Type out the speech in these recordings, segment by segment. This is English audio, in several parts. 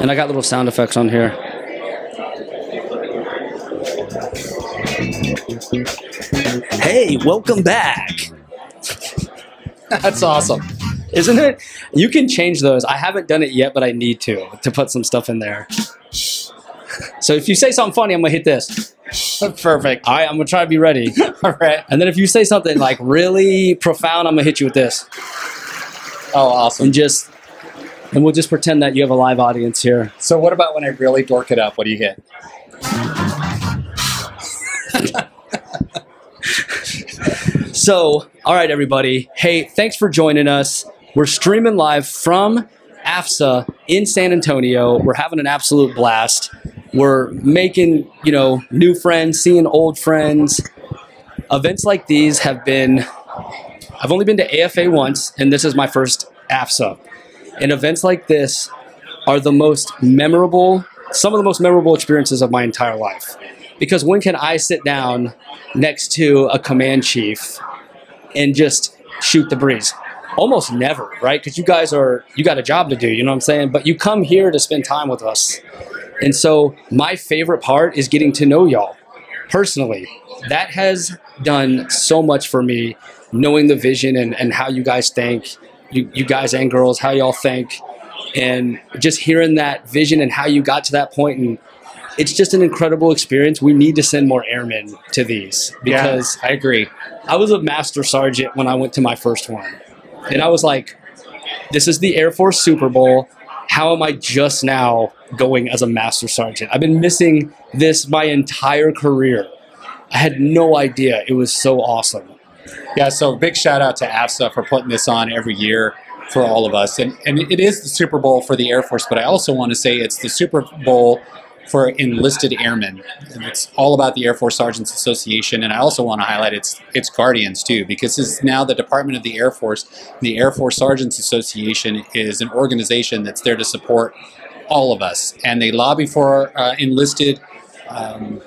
And I got little sound effects on here. Hey, welcome back. That's awesome. Isn't it? You can change those. I haven't done it yet, but I need to to put some stuff in there. So if you say something funny, I'm gonna hit this. Perfect. All right, I'm gonna try to be ready. All right. And then if you say something like really profound, I'm gonna hit you with this. Oh, awesome. And just and we'll just pretend that you have a live audience here. So, what about when I really dork it up? What do you hit? So, all right, everybody. Hey, thanks for joining us. We're streaming live from AFSA in San Antonio. We're having an absolute blast. We're making, you know, new friends, seeing old friends. Events like these have been, I've only been to AFA once, and this is my first AFSA. And events like this are the most memorable, some of the most memorable experiences of my entire life. Because when can I sit down next to a command chief and just shoot the breeze? Almost never, right? Because you guys are, you got a job to do, you know what I'm saying? But you come here to spend time with us. And so my favorite part is getting to know y'all personally. That has done so much for me, knowing the vision and, and how you guys think, you, you guys and girls, how y'all think, and just hearing that vision and how you got to that point and it's just an incredible experience. We need to send more airmen to these because I agree. I was a master sergeant when I went to my first one. And I was like, this is the Air Force Super Bowl. How am I just now going as a master sergeant? I've been missing this my entire career. I had no idea. It was so awesome. Yeah, so big shout out to AFSA for putting this on every year for all of us. And, and it is the Super Bowl for the Air Force, but I also want to say it's the Super Bowl for enlisted airmen. And it's all about the Air Force Sergeants Association. And I also want to highlight its its guardians too, because is now the Department of the Air Force. The Air Force Sergeants Association is an organization that's there to support all of us, and they lobby for uh, enlisted. Um,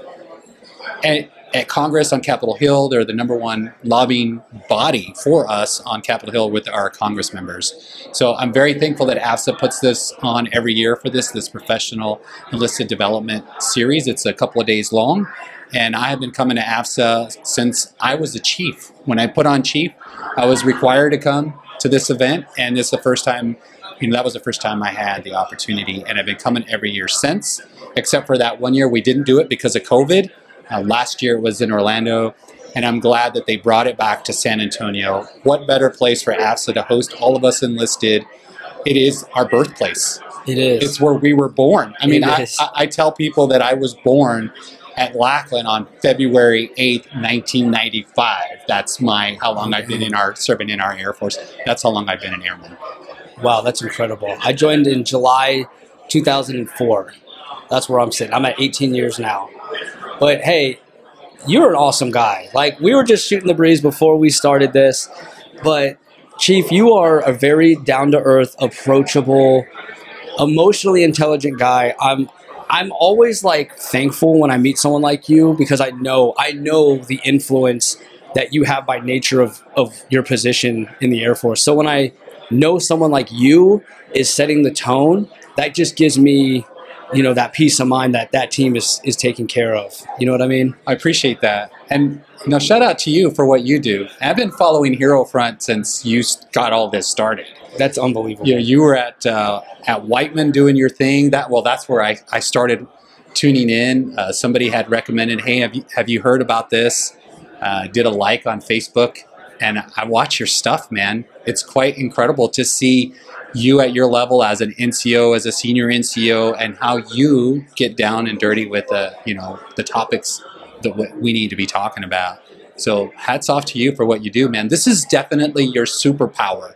and at Congress on Capitol Hill. They're the number one lobbying body for us on Capitol Hill with our Congress members. So I'm very thankful that AFSA puts this on every year for this, this professional enlisted development series. It's a couple of days long. And I have been coming to AFSA since I was a chief. When I put on chief, I was required to come to this event. And is the first time, you know, that was the first time I had the opportunity. And I've been coming every year since, except for that one year we didn't do it because of COVID. Uh, last year it was in Orlando, and I'm glad that they brought it back to San Antonio. What better place for AFSA to host all of us enlisted? It is our birthplace. It is. It's where we were born. I mean, I. I, I tell people that I was born at Lackland on February 8th, 1995. That's my how long I've been in our serving in our Air Force. That's how long I've been an airman. Wow, that's incredible. I joined in July 2004. That's where I'm sitting. I'm at 18 years now. But hey, you're an awesome guy. Like we were just shooting the breeze before we started this, but Chief, you are a very down to earth, approachable, emotionally intelligent guy. I'm I'm always like thankful when I meet someone like you because I know I know the influence that you have by nature of, of your position in the Air Force. So when I know someone like you is setting the tone, that just gives me, you know, that peace of mind that that team is is taken care of. You know what I mean? I appreciate that. And you know, shout out to you for what you do. I've been following Hero Front since you got all this started. That's unbelievable. You know, you were at uh, at Whiteman doing your thing. That well, that's where I, I started tuning in. Uh, somebody had recommended, hey, have you have you heard about this? Uh, did a like on Facebook, and I watch your stuff, man. It's quite incredible to see you at your level as an NCO, as a senior NCO, and how you get down and dirty with the you know the topics that we- we need to be talking about. So hats off to you for what you do, man. This is definitely your superpower.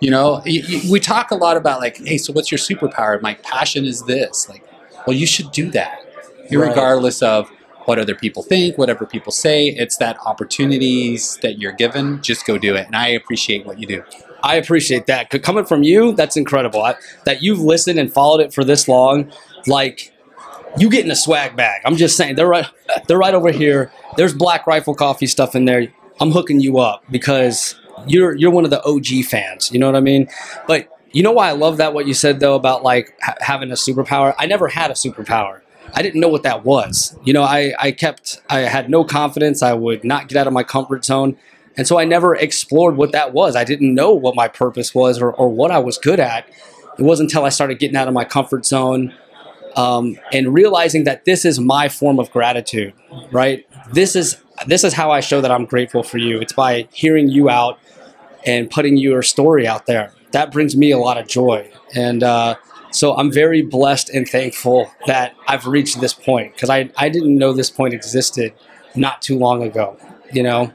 You know, we talk a lot about like, hey, so what's your superpower? My passion is this. Like, well, you should do that, regardless of what other people think, whatever people say. It's that opportunities that you're given. Just go do it, and I appreciate what you do. I appreciate that. Coming from you, that's incredible. I, that you've listened and followed it for this long, like you getting a swag bag. I'm just saying they're right. They're right over here. There's Black Rifle Coffee stuff in there. I'm hooking you up because you're you're one of the OG fans. You know what I mean? But you know why I love that what you said though about like ha- having a superpower. I never had a superpower. I didn't know what that was. You know, I I kept I had no confidence. I would not get out of my comfort zone. And so I never explored what that was. I didn't know what my purpose was or, or what I was good at. It wasn't until I started getting out of my comfort zone um, and realizing that this is my form of gratitude, right? This is this is how I show that I'm grateful for you. It's by hearing you out and putting your story out there. That brings me a lot of joy, and uh, so I'm very blessed and thankful that I've reached this point because I I didn't know this point existed not too long ago. You know.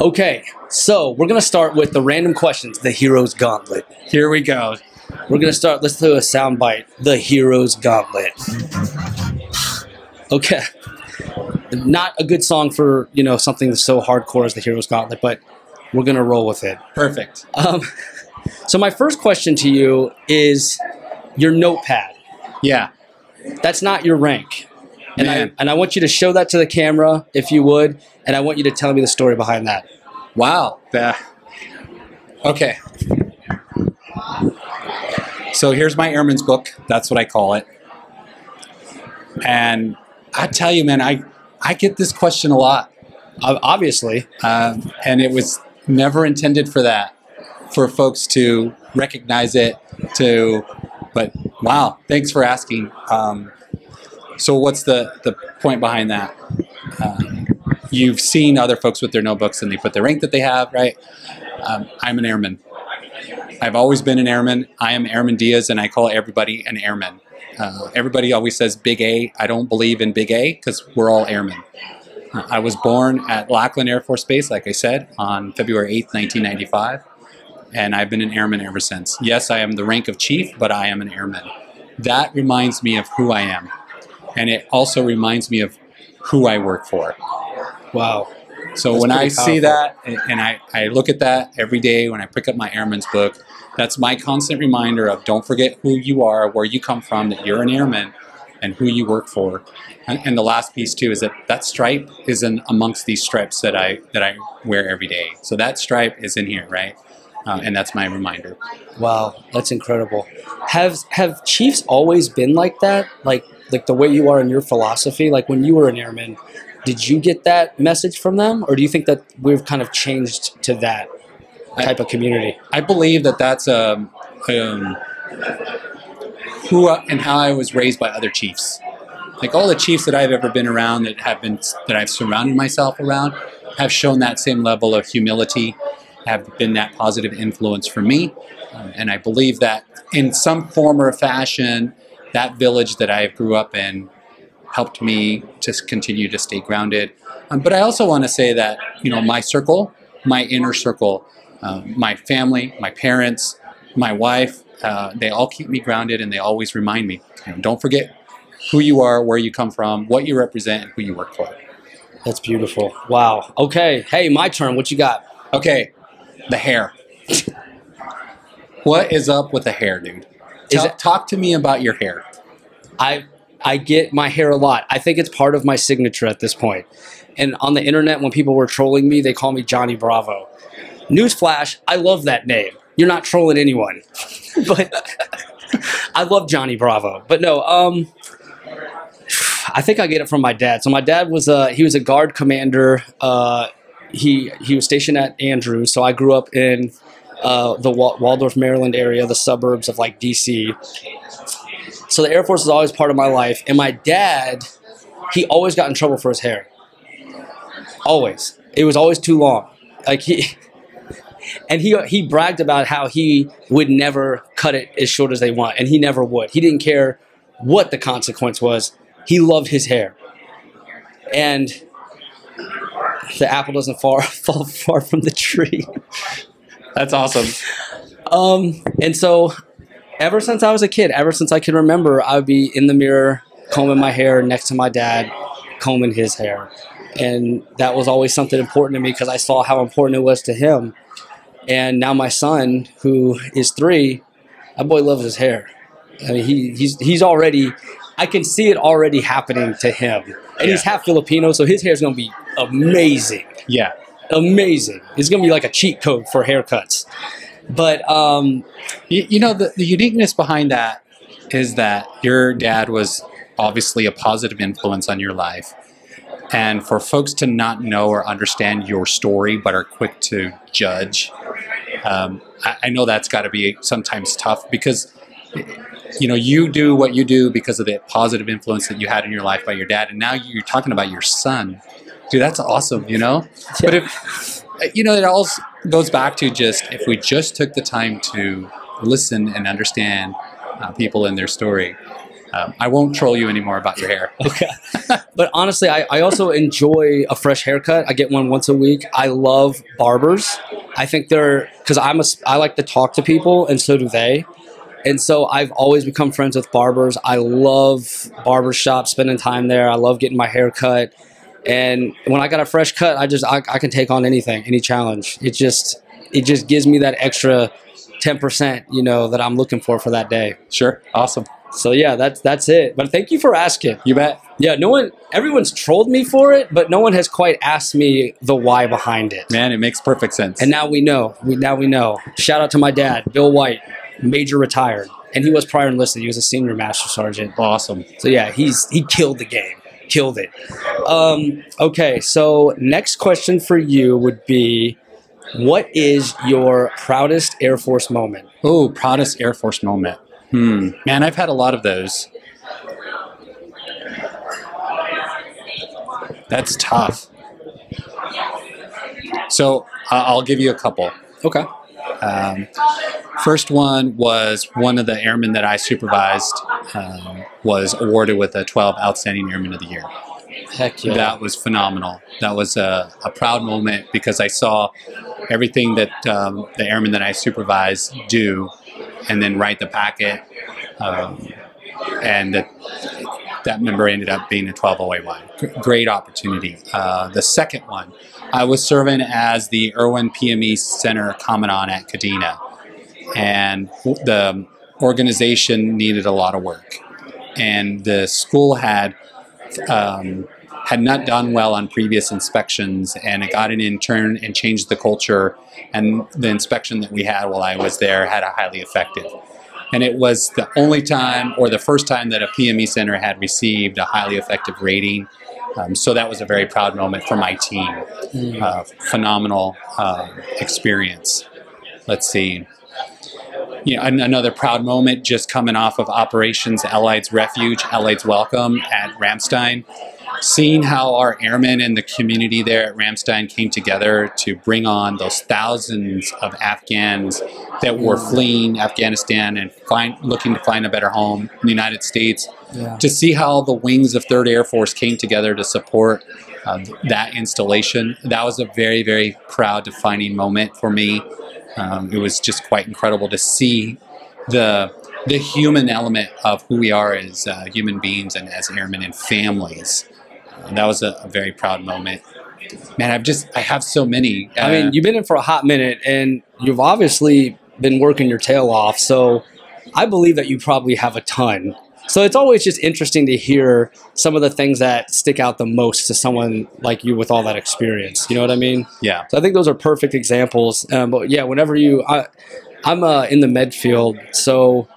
Okay, so we're gonna start with the random questions, the hero's gauntlet. Here we go. We're gonna start. Let's do a sound bite. The hero's gauntlet. Okay, not a good song for you know something that's so hardcore as the hero's gauntlet, but we're gonna roll with it. Perfect. Um, so my first question to you is your notepad. Yeah. That's not your rank, and I and I want you to show that to the camera if you would, and I want you to tell me the story behind that. Wow. The- okay. So here's my airman's book. That's what I call it. And I tell you, man, I, I get this question a lot. Obviously, Um, and it was never intended for that, for folks to recognize it, to, but wow, thanks for asking. Um, so what's the, the point behind that? Um, you've seen other folks with their notebooks and they put the rank that they have, right? Um, I'm an airman. I've always been an airman. I am Airman Diaz, and I call everybody an airman. Uh, everybody always says Big A. I don't believe in Big A because we're all airmen. Uh, I was born at Lackland Air Force Base, like I said, on February 8th, 1995, and I've been an airman ever since. Yes, I am the rank of chief, but I am an airman. That reminds me of who I am, and it also reminds me of who I work for. wow. So That's when I pretty see that and and I, I look at that every day when I pick up my airman's book, that's my constant reminder of don't forget who you are, where you come from, that you're an airman and who you work for. And, and the last piece too is that that stripe is in amongst these stripes that I that I wear every day. So that stripe is in here, right? Uh, and that's my reminder. Wow, that's incredible. Have have chiefs always been like that? Like like the way you are in your philosophy? Like when you were an airman, did you get that message from them, or do you think that we've kind of changed to that type of community? I believe that that's um, um, who I- and how I was raised by other chiefs. Like all the chiefs that I've ever been around, that have been that I've surrounded myself around, have shown that same level of humility, have been that positive influence for me, Um, and I believe that in some form or fashion, that village that I grew up in helped me to continue to stay grounded. Um, but I also want to say that you know my circle, my inner circle, um, my family, my parents, my wife, uh, they all keep me grounded and they always remind me, you know, don't forget who you are, where you come from, what you represent, and who you work for. That's beautiful. Wow. Okay. Hey, my turn. What you got? Okay, the hair. what is up with the hair, dude? Is it- talk to me about your hair. I I get my hair a lot. I think it's part of my signature at this point. And on the internet, when people were trolling me, they call me Johnny Bravo. Newsflash: I love that name. You're not trolling anyone, but I love Johnny Bravo. But no, um, I think I get it from my dad. So my dad was a he was a guard commander. Uh, he he was stationed at Andrews. So I grew up in uh, the Wa- Waldorf, Maryland area, the suburbs of like DC. So the Air Force was always part of my life. And my dad, he always got in trouble for his hair. Always. It was always too long. Like he and he he bragged about how he would never cut it as short as they want, and he never would. He didn't care what the consequence was. He loved his hair. And the apple doesn't far fall far from the tree. That's awesome. Um, and so ever since I was a kid, ever since I can remember, I would be in the mirror combing my hair next to my dad, combing his hair. And that was always something important to me because I saw how important it was to him. And now my son, who is three, that boy loves his hair. I mean, he, he's he's already. I can see it already happening to him, and he's half Filipino, so his hair is going to be amazing Yeah. amazing. It's gonna be like a cheat code for haircuts. But um, You, you know, the, the uniqueness behind that is that your dad was obviously a positive influence on your life. And for folks to not know or understand your story but are quick to judge, um, I, I know that's got to be sometimes tough because, you know, you do what you do because of the positive influence that you had in your life by your dad. And now you're talking about your son. Dude, that's awesome, you know? But if, you know, it all goes back to just if we just took the time to listen and understand uh, people and their story. Um, I won't troll you anymore about your hair. okay. but honestly, I, I also enjoy a fresh haircut. I get one once a week. I love barbers. I think they're because I'm a I like to talk to people, and so do they. And so I've always become friends with barbers. I love barber shop, spending time there. I love getting my hair cut. And when I got a fresh cut, I just I, I can take on anything, any challenge. It just it just gives me that extra ten percent, you know, that I'm looking for for that day. Sure. Awesome. So yeah, that's that's it. But thank you for asking. You bet. Yeah, no one, everyone's trolled me for it, but no one has quite asked me the why behind it. Man, it makes perfect sense. And now we know. We now we know. Shout out to my dad, Bill White, Major retired, and he was prior enlisted. He was a senior master sergeant. awesome. So yeah, he's he killed the game, killed it. Um, okay, so next question for you would be, what is your proudest Air Force moment? Oh, proudest Air Force moment. Hmm. Man, I've had a lot of those. That's tough. So uh, I'll give you a couple. Okay. Um, first one was one of the airmen that I supervised um, was awarded with a 12 Outstanding Airman of the Year. Heck yeah. That was phenomenal. That was a, a proud moment because I saw everything that um, the airmen that I supervised do and then write the packet. Um, and that, that member ended up being a 12OAY. Great opportunity. Uh, the second one, I was serving as the Irwin PME Center Commandant at Kadena. And the organization needed a lot of work. And the school had um, had not done well on previous inspections, and it got an intern and changed the culture. And the inspection that we had while I was there had a highly effective. And it was the only time, or the first time, that a PME center had received a highly effective rating. Um, so that was a very proud moment for my team. Uh, phenomenal uh, experience. Let's see. You know, an- another proud moment just coming off of Operations Allies Refuge, Allies Welcome at Ramstein. Seeing how our airmen and the community there at Ramstein came together to bring on those thousands of Afghans that were fleeing Afghanistan and find, looking to find a better home in the United States. Yeah. To see how the wings of Third Air Force came together to support uh, that installation, that was a very, very proud, defining moment for me. Um, it was just quite incredible to see the the human element of who we are as uh, human beings and as airmen and families. And that was a, a very proud moment. Man, I've just I have so many. I Uh, mean, you've been in for a hot minute, and you've obviously been working your tail off. So I believe that you probably have a ton. So it's always just interesting to hear some of the things that stick out the most to someone like you with all that experience. You know what I mean? yeah, So I think those are perfect examples. Um, but yeah, whenever you, I, I'm uh, in the med field, so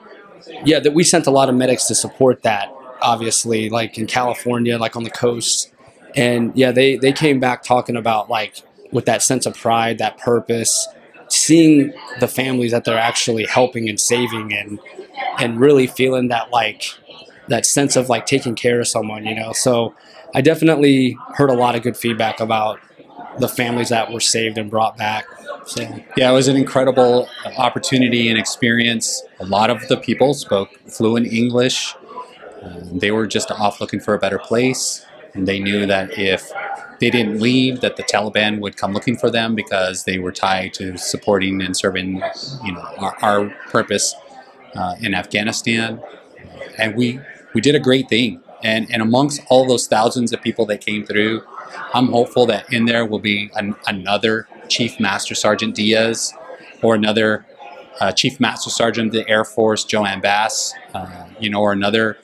yeah, that we sent a lot of medics to support that. Obviously, like in California, like on the coast, and yeah, they they came back talking about like with that sense of pride, that purpose, seeing the families that they're actually helping and saving, and and really feeling that like that sense of like taking care of someone, you know. So I definitely heard a lot of good feedback about the families that were saved and brought back. So yeah, it was an incredible opportunity and experience. A lot of the people spoke fluent English. Um, they were just off looking for a better place, and they knew that if they didn't leave, that the Taliban would come looking for them because they were tied to supporting and serving, you know, our, our purpose uh, in Afghanistan. And we we did a great thing. And and amongst all those thousands of people that came through, I'm hopeful that in there will be an, another Chief Master Sergeant Diaz or another uh, Chief Master Sergeant of the Air Force, JoAnne Bass, uh, you know, or another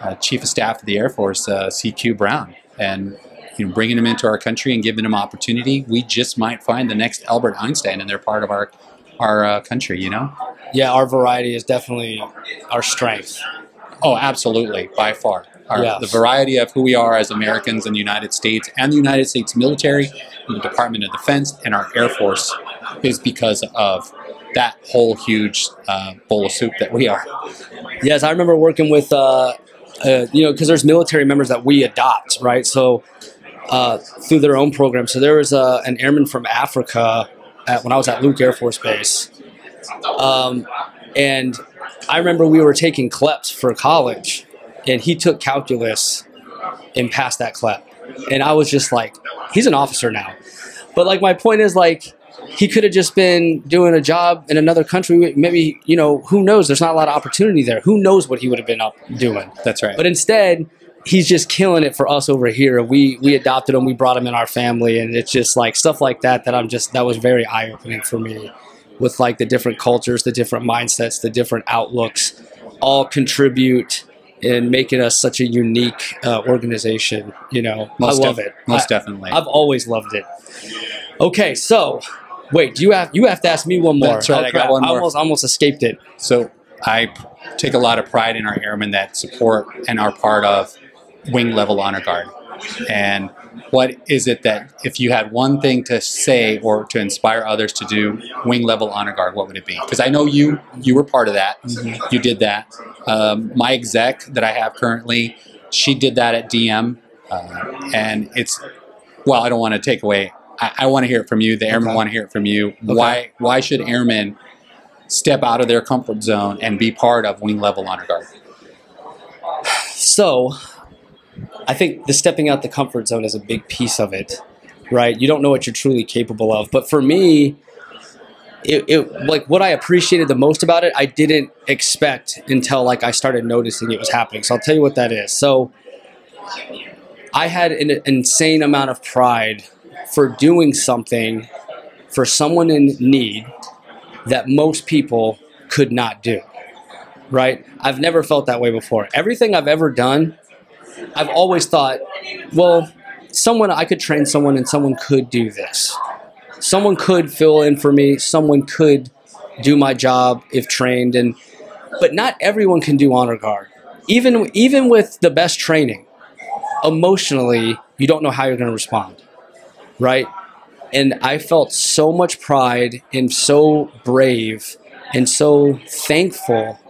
uh, Chief of Staff of the Air Force, uh, CQ Brown, and you know, bringing them into our country and giving them opportunity. We just might find the next Albert Einstein, and they're part of our our uh, country. You know. Yeah, our variety is definitely our strength. Oh, absolutely, by far. Our, Yeah. The variety of who we are as Americans in the United States and the United States military, and the Department of Defense, and our Air Force is because of that whole huge uh, bowl of soup that we are. Yes, I remember working with, uh, uh, you know, because there's military members that we adopt, right? So uh, through their own program. So there was uh, an airman from Africa at, when I was at Luke Air Force Base, um, and I remember we were taking CLEPs for college, and he took calculus and passed that CLEP, and I was just like, he's an officer now, but like my point is like he could have just been doing a job in another country. Maybe, you know, who knows? There's not a lot of opportunity there. Who knows what he would have been up doing? That's right. But instead, he's just killing it for us over here. We we adopted him. We brought him in our family, and it's just like stuff like that that I'm just that was very eye opening for me, with like the different cultures, the different mindsets, the different outlooks, all contribute in making us such a unique uh, organization. You know, most I love def- it. Most I- definitely. I've always loved it. Okay, so wait, you have you have to ask me one more. That's right, I got one more. almost almost escaped it. So I take a lot of pride in our airmen that support and are part of Wing Level Honor Guard. And what is it that, if you had one thing to say or to inspire others to do Wing Level Honor Guard, what would it be? Because I know you you were part of that. You did that. Um, my exec that I have currently, she did that at DM, uh, and it's well, I don't want to take away. I, I want to hear it from you. The airmen Okay. want to hear it from you. Why why should airmen step out of their comfort zone and be part of Wing Level Honor Guard? So, I think the stepping out the comfort zone is a big piece of it, right? You don't know what you're truly capable of. But for me, it, it like what I appreciated the most about it, I didn't expect until like I started noticing it was happening. So I'll tell you what that is. So I had an insane amount of pride for doing something for someone in need that most people could not do. Right? I've never felt that way before. Everything I've ever done, I've always thought, well, someone I could train someone and someone could do this. Someone could fill in for me, someone could do my job if trained and but not everyone can do honor guard. Even even with the best training, emotionally, you don't know how you're going to respond. Right? And I felt so much pride and so brave and so thankful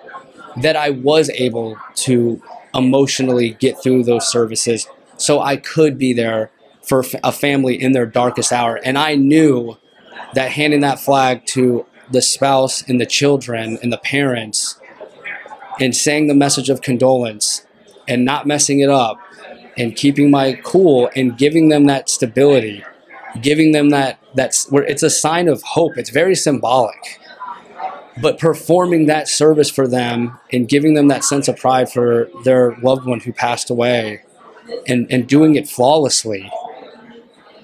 that I was able to emotionally get through those services so I could be there for a family in their darkest hour. And I knew that handing that flag to the spouse and the children and the parents and saying the message of condolence and not messing it up and keeping my cool and giving them that stability giving them that that's where it's a sign of hope. It's very symbolic. But performing that service for them and giving them that sense of pride for their loved one who passed away and, and doing it flawlessly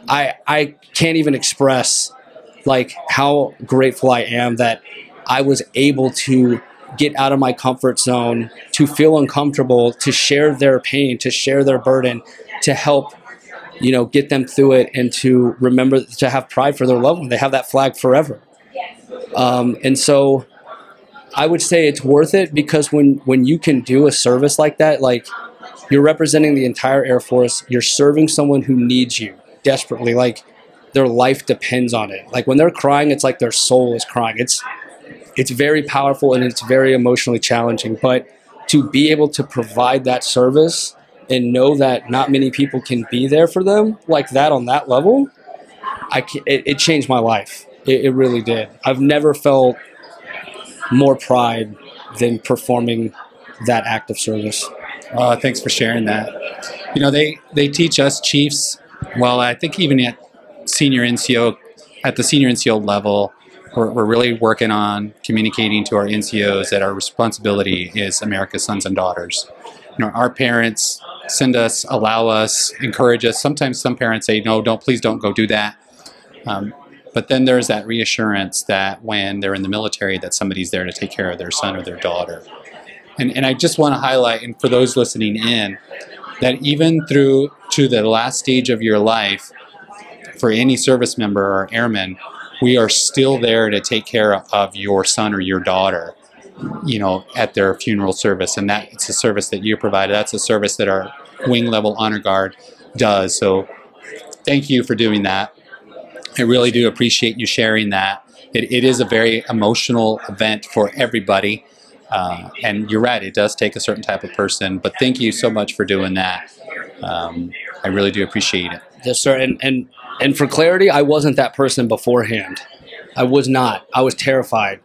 i i can't even express like how grateful i am that i was able to get out of my comfort zone to feel uncomfortable to share their pain to share their burden to help you know get them through it and to remember to have pride for their loved one they have that flag forever um, and so I would say it's worth it because when when you can do a service like that, like you're representing the entire Air Force, you're serving someone who needs you desperately, like their life depends on it. Like when they're crying, it's like their soul is crying. It's it's very powerful and it's very emotionally challenging. But to be able to provide that service and know that not many people can be there for them like that on that level, I ca it, it changed my life. It, it really did. I've never felt more pride than performing that act of service. Uh, thanks for sharing that. You know, they they teach us chiefs. Well, I think even at senior NCO, at the senior NCO level, we're, we're really working on communicating to our NCOs that our responsibility is America's sons and daughters. You know, our parents send us, allow us, encourage us. Sometimes some parents say, "No, don't, please, don't go do that." Um, but then there's that reassurance that when they're in the military, that somebody's there to take care of their son or their daughter. And, and I just want to highlight, and for those listening in, that even through to the last stage of your life, for any service member or airman, we are still there to take care of your son or your daughter you know at their funeral service and that it's a service that you provide that's a service that our wing level honor guard does so thank you for doing that i really do appreciate you sharing that it, it is a very emotional event for everybody uh, and you're right it does take a certain type of person but thank you so much for doing that um, i really do appreciate it Yes, sir. And and and for clarity, I wasn't that person beforehand. I was not. I was terrified.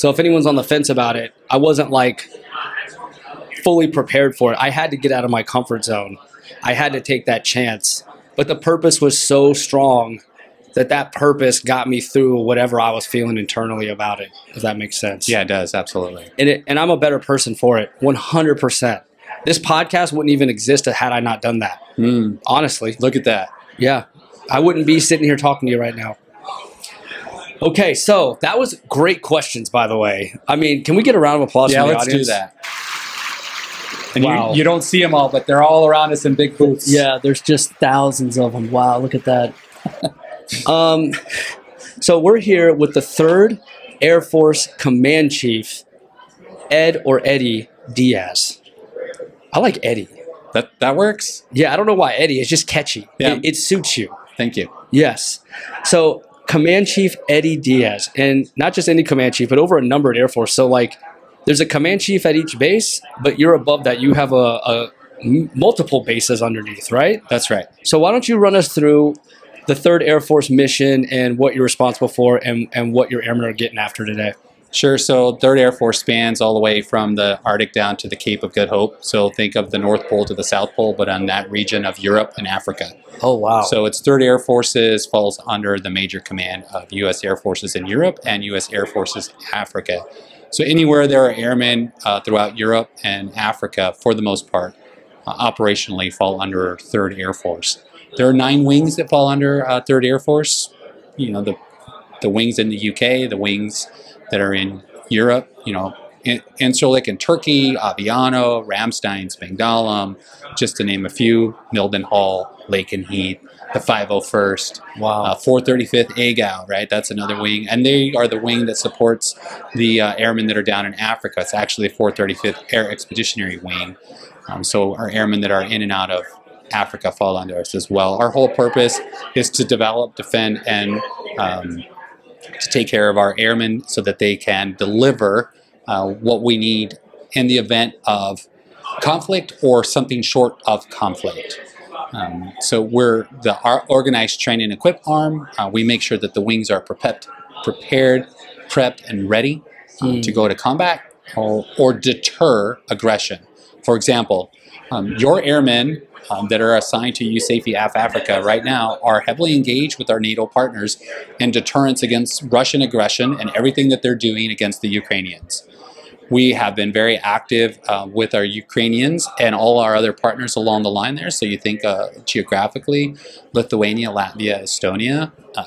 So if anyone's on the fence about it, I wasn't like fully prepared for it. I had to get out of my comfort zone. I had to take that chance. But the purpose was so strong that that purpose got me through whatever I was feeling internally about it. If that makes sense. yeah it does absolutely And it, and I'm a better person for it. 100%. This podcast wouldn't even exist had I not done that. Mm, Honestly. look at that Yeah. I wouldn't be sitting here talking to you right now. Okay, so that was great questions, by the way. I mean, can we get a round of applause yeah from the let's audience? do that and Wow. you, you don't see them all but they're all around us in big boots Yeah, there's just thousands of them. Wow, look at that. um, so we're here with the third Air Force Command Chief, Ed or Eddie Diaz. I like Eddie. that that works Yeah, I don't know why Eddie. It's just catchy. Yeah. It, it suits you. thank you Yes. So Command Chief Eddie Diaz, and not just any command chief, but over a number at Air Force. So like, there's a command chief at each base, but you're above that. You have a multiple bases underneath, right? that's right So why don't you run us through the third Air Force mission and what you're responsible for, and and what your airmen are getting after today? Sure. So, Third Air Force spans all the way from the Arctic down to the Cape of Good Hope. So, think of the North Pole to the South Pole, but on that region of Europe and Africa. Oh wow. So, it's Third Air Forces falls under the major command of U.S. Air Forces in Europe and U.S. Air Forces Africa. So, anywhere there are airmen uh, throughout Europe and Africa, for the most part, uh, operationally fall under Third Air Force. There are nine wings that fall under uh, Third Air Force. You know the the wings in the UK, the wings that are in Europe, you know, In- Incirlik in Turkey, Aviano, Ramstein, Spangdahlem, just to name a few, Mildenhall, Lakenheath, the 501st, wow. uh, 435th AGOW, right? That's another wing. And they are the wing that supports the uh, airmen that are down in Africa. It's actually the 435th Air Expeditionary Wing. Um, so our airmen that are in and out of Africa fall under us as well. Our whole purpose is to develop, defend, and um, to take care of our airmen so that they can deliver uh, what we need in the event of conflict or something short of conflict. Um, so we're the our organized train and equip arm. Uh, we make sure that the wings are prepped, prepared, prepped, and ready uh, Mm. to go to combat or, or deter aggression. For example, um, your airmen um, that are assigned to USAFE AF Africa right now are heavily engaged with our NATO partners in deterrence against Russian aggression and everything that they're doing against the Ukrainians. We have been very active uh, with our Ukrainians and all our other partners along the line there. So you think uh, geographically, Lithuania, Latvia, Estonia, uh,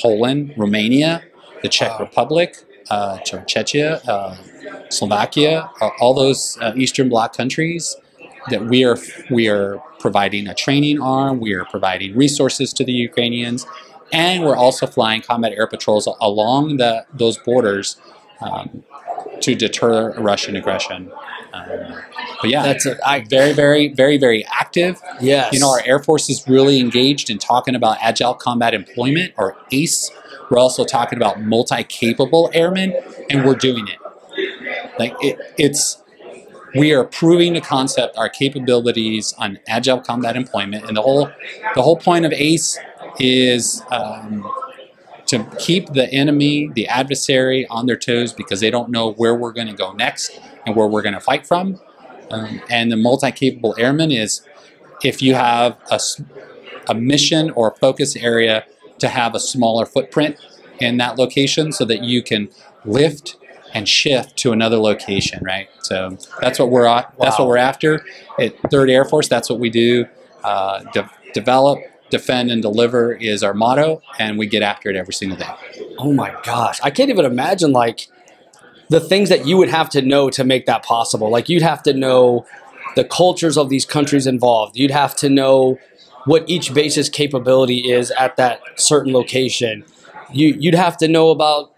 Poland, Romania, the Czech Republic, uh, Czechia, uh, Slovakia, uh, all those uh, Eastern Bloc countries that we are we are providing a training arm, we are providing resources to the Ukrainians, and we're also flying combat air patrols along the those borders um, to deter Russian aggression. Um, but yeah, That's a, I, very, very, very, very active. yes. You know, our Air Force is really engaged in talking about agile combat employment or ACE. We're also talking about multi-capable airmen, and we're doing it. Like it, it's we are proving the concept, our capabilities on agile combat employment, and the whole the whole point of ACE is um, to keep the enemy, the adversary, on their toes because they don't know where we're going to go next and where we're going to fight from. Um, and the multi-capable airman is if you have a, a mission or a focus area to have a smaller footprint in that location so that you can lift and shift to another location, right? So that's what we're at, that's what we're after at Third Air Force. That's what we do. Uh, de- develop, defend, and deliver is our motto, and we get after it every single day. Oh my gosh. I can't even imagine like the things that you would have to know to make that possible. Like you'd have to know the cultures of these countries involved. You'd have to know what each base's capability is at that certain location. you you'd have to know about.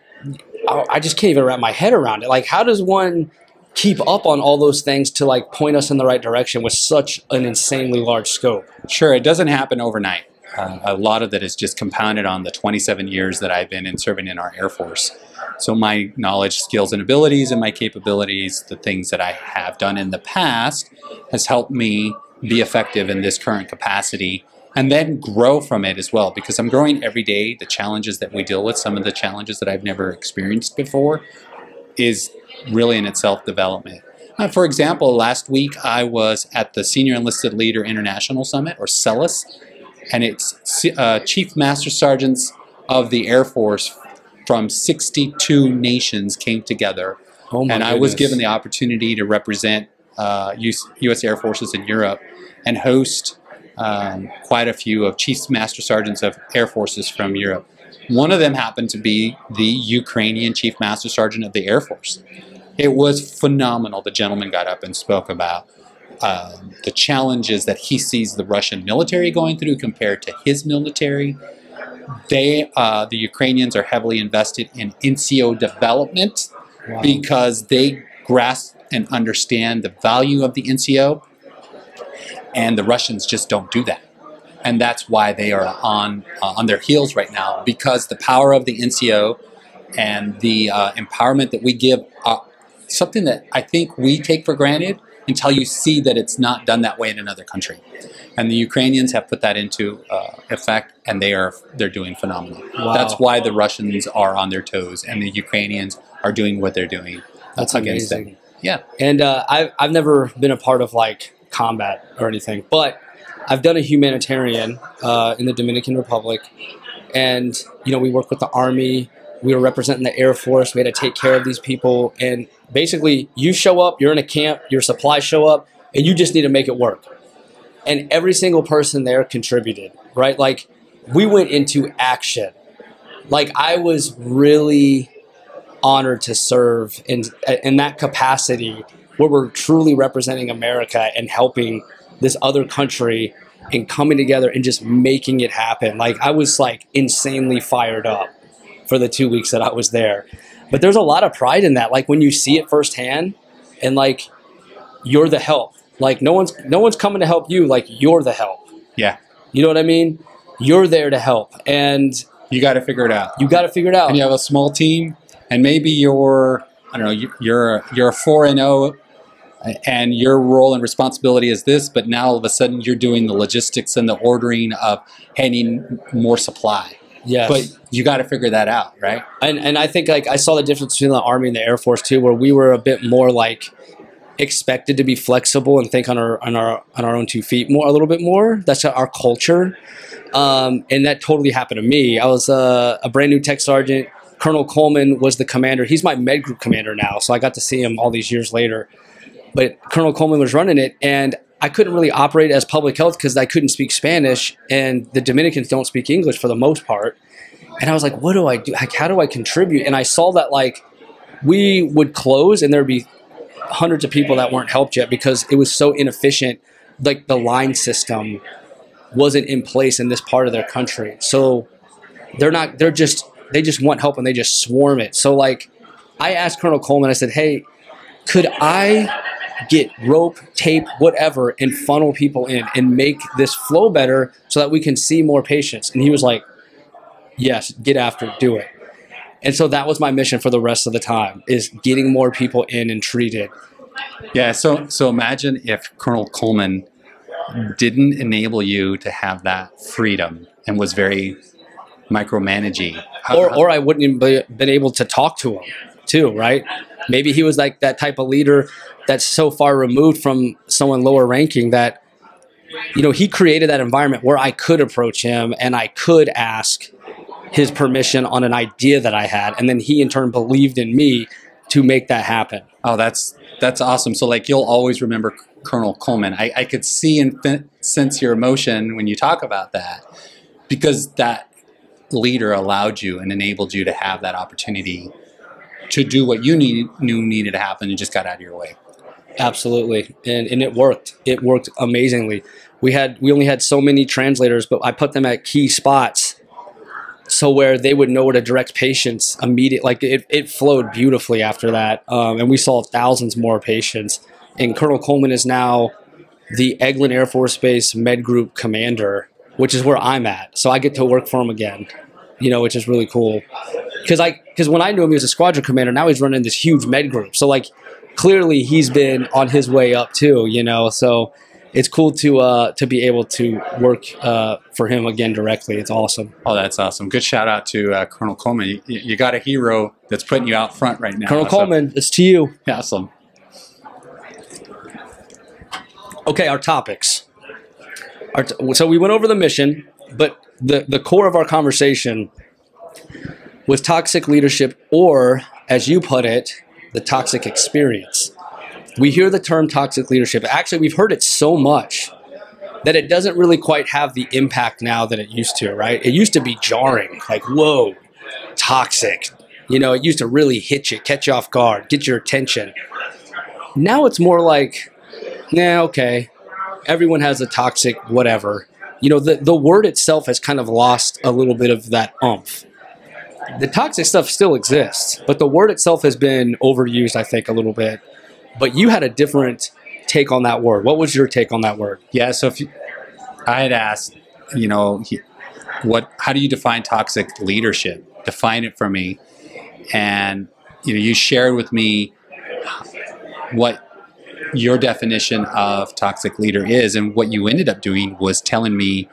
I I just can't even wrap my head around it. Like, how does one keep up on all those things to like point us in the right direction with such an insanely large scope? Sure, it doesn't happen overnight. Uh, a lot of that is just compounded on the 27 years that I've been in serving in our Air Force. So my knowledge, skills, and abilities, and my capabilities, the things that I have done in the past, has helped me be effective in this current capacity and then grow from it as well because I'm growing every day. The challenges that we deal with, some of the challenges that I've never experienced before, is really in itself development. Uh, for example, last week I was at the Senior Enlisted Leader International Summit, or SELIS, and it's uh, Chief Master Sergeants of the Air Force from 62 nations came together. Oh and I was given the opportunity to represent uh, US, U.S. Air Forces in Europe and host um, quite a few of Chief Master Sergeants of Air Forces from Europe. One of them happened to be the Ukrainian Chief Master Sergeant of the Air Force. It was phenomenal. The gentleman got up and spoke about um, the challenges that he sees the Russian military going through compared to his military. They, uh, the Ukrainians, are heavily invested in NCO development Wow. because they grasp and understand the value of the NCO, and the Russians just don't do that. And that's why they are on uh, on their heels right now because the power of the NCO and the uh, empowerment that we give uh, something that I think we take for granted until you see that it's not done that way in another country. And the Ukrainians have put that into uh, effect, and they are they're doing phenomenal. Wow. That's why the Russians are on their toes, and the Ukrainians are doing what they're doing That's against amazing. them. Yeah, And uh, I've, I've never been a part of like combat or anything, but I've done a humanitarian uh, in the Dominican Republic. And, you know, we work with the Army, we were representing the Air Force, we had to take care of these people. And basically, you show up, you're in a camp, your supplies show up, and you just need to make it work. And every single person there contributed, right? Like, we went into action. Like, I was really honored to serve in in that capacity where we're truly representing America and helping this other country and coming together and just making it happen. Like I was like insanely fired up for the 2 weeks that I was there. But there's a lot of pride in that like when you see it firsthand and like you're the help. Like no one's no one's coming to help you like you're the help. yeah. You know what I mean? You're there to help and You got to figure it out. you got to figure it out. and you have a small team, and maybe you're I don't know you- you're you're a four and zero, and your role and responsibility is this, but now all of a sudden you're doing the logistics and the ordering of handing more supply. Yes. But you got to figure that out, right? and and I think like I saw the difference between the army and the air force too, where we were a bit more like expected to be flexible and think on our on our on our own two feet more a little bit more. That's our culture, um, and that totally happened to me. I was uh, a brand new tech sergeant. Colonel Coleman was the commander. He's my med group commander now, so I got to see him all these years later. But Colonel Coleman was running it, and I couldn't really operate as public health because I couldn't speak Spanish, and the Dominicans don't speak English for the most part. And I was like, what do I do? Like, how do I contribute? And I saw that like we would close and there'd be hundreds of people that weren't helped yet because it was so inefficient. Like the line system wasn't in place in this part of their country. So they're not, they're just, they just want help and they just swarm it. So like I asked Colonel Coleman, I said, hey, could I get rope, tape, whatever, and funnel people in and make this flow better so that we can see more patients? And he was like, yes, get after it, do it. And so that was my mission for the rest of the time is getting more people in and treated. Yeah. So so imagine if Colonel Coleman didn't enable you to have that freedom and was very micromanaging. How- Or, or I wouldn't even be, been able to talk to him too, right? Maybe he was like that type of leader that's so far removed from someone lower ranking that, you know, he created that environment where I could approach him and I could ask his permission on an idea that I had. And then he in turn believed in me to make that happen. Oh, that's that's awesome. So like you'll always remember Colonel Coleman. I, I could see and sense your emotion when you talk about that because that leader allowed you and enabled you to have that opportunity to do what you need, knew needed to happen and just got out of your way. Absolutely, and and it worked. It worked amazingly. We had we only had so many translators, but I put them at key spots, so where they would know where to direct patients immediate like it, it flowed beautifully after that um, and we saw thousands more patients and colonel coleman is now the eglin air force base med group commander which is where i'm at so i get to work for him again you know which is really cool because i because when i knew him he was a squadron commander now he's running this huge med group so like clearly he's been on his way up too you know so it's cool to uh, to be able to work uh, for him again directly. It's awesome. Oh, that's awesome. Good shout out to uh, Colonel Coleman. You, you got a hero that's putting you out front right now. Colonel So- Coleman, it's to you. Awesome. Okay, our topics. Our t- so we went over the mission, but the the core of our conversation was toxic leadership, or as you put it, the toxic experience. We hear the term toxic leadership. Actually, we've heard it so much that it doesn't really quite have the impact now that it used to, right? It used to be jarring, like, whoa, toxic. You know, it used to really hit you, catch you off guard, get your attention. Now it's more like, nah, okay, everyone has a toxic whatever. You know, the, the word itself has kind of lost a little bit of that umph. The toxic stuff still exists, but the word itself has been overused, I think, a little bit. But you had a different take on that word. What was your take on that word? Yeah. So if you, I had asked, you know, what, how do you define toxic leadership? Define it for me. And, you know, you shared with me what your definition of toxic leader is. And what you ended up doing was telling me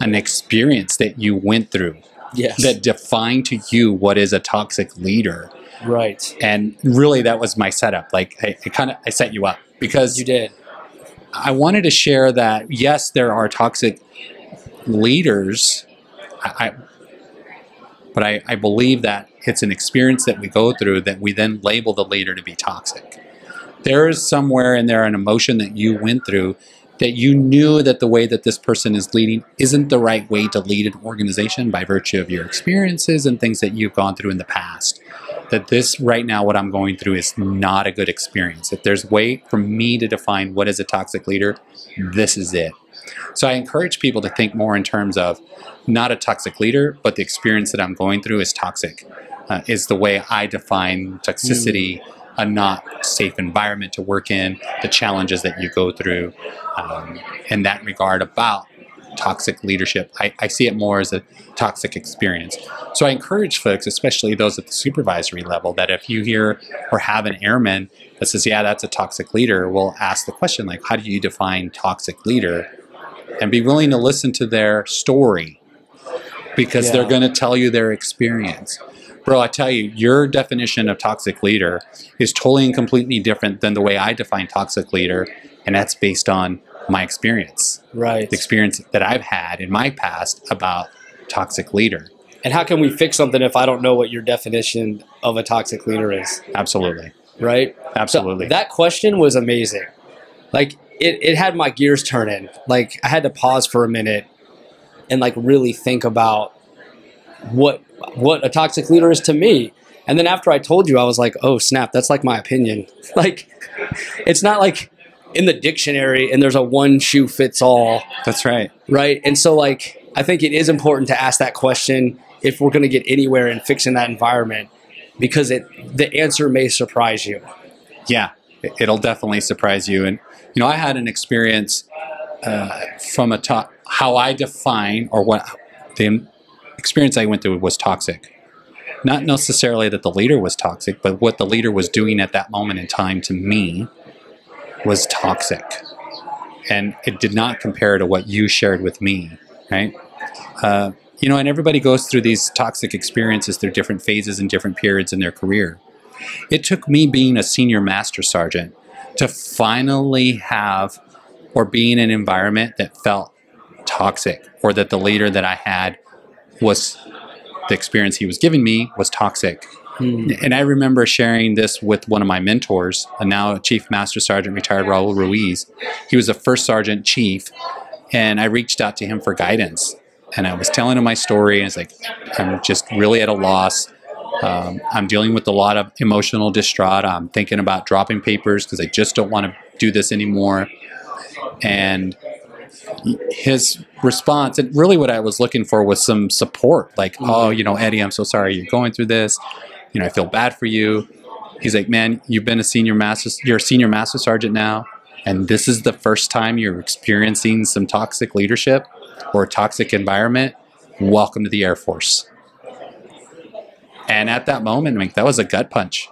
an experience that you went through Yes. that defined to you what is a toxic leader. right. And really, that was my setup. Like, I, I kind of I set you up because You did. I wanted to share that yes, there are toxic leaders, I, I, but I, I believe that it's an experience that we go through that we then label the leader to be toxic. There is somewhere in there an emotion that you went through that you knew that the way that this person is leading isn't the right way to lead an organization by virtue of your experiences and things that you've gone through in the past. That this right now, what I'm going through is not a good experience. If there's way for me to define what is a toxic leader, this is it. So I encourage people to think more in terms of not a toxic leader, but the experience that I'm going through is toxic. Uh, is the way I define toxicity, a not safe environment to work in, the challenges that you go through, um, in that regard about toxic leadership. I, I see it more as a toxic experience. So I encourage folks, especially those at the supervisory level, that if you hear or have an airman that says, yeah, that's a toxic leader, we'll ask the question, like, how do you define toxic leader? And be willing to listen to their story because they're going to tell you their experience. Bro, I tell you, your definition of toxic leader is totally and completely different than the way I define toxic leader, and that's based on my experience, Right. the experience that I've had in my past about toxic leader. And how can we fix something if I don't know what your definition of a toxic leader is? Absolutely. Right? Absolutely. So that question was amazing. Like it, it had my gears turning. Like I had to pause for a minute and like really think about what what a toxic leader is to me. And then after I told you, I was like, oh snap, that's like my opinion. Like it's not like in the dictionary and there's a one shoe fits all that's right. right? And so, like, I think it is important to ask that question if we're going to get anywhere in fixing that environment, because it the answer may surprise you. Yeah, it- it'll definitely surprise you. And you know, I had an experience uh, from a to- how I define or what the experience I went through was toxic. Not necessarily that the leader was toxic, but what the leader was doing at that moment in time to me was toxic, and it did not compare to what you shared with me, right? Uh, you know, and everybody goes through these toxic experiences through different phases and different periods in their career. It took me being a senior master sergeant to finally have or be in an environment that felt toxic or that the leader that I had was the experience he was giving me was toxic. And I remember sharing this with one of my mentors, a now Chief Master Sergeant retired Raul Ruiz. He was a first sergeant chief, and I reached out to him for guidance. And I was telling him my story, and it's like, I'm just really at a loss. Um, I'm dealing with a lot of emotional distraught. I'm thinking about dropping papers because I just don't want to do this anymore. And his response, and really what I was looking for was some support. Like, Mm-hmm. oh, you know, Eddie, I'm so sorry you're going through this. You know, I feel bad for you. He's like, man, you've been a senior master, you're a senior master sergeant now, and this is the first time you're experiencing some toxic leadership or a toxic environment. Welcome to the Air Force. And at that moment, like that was a gut punch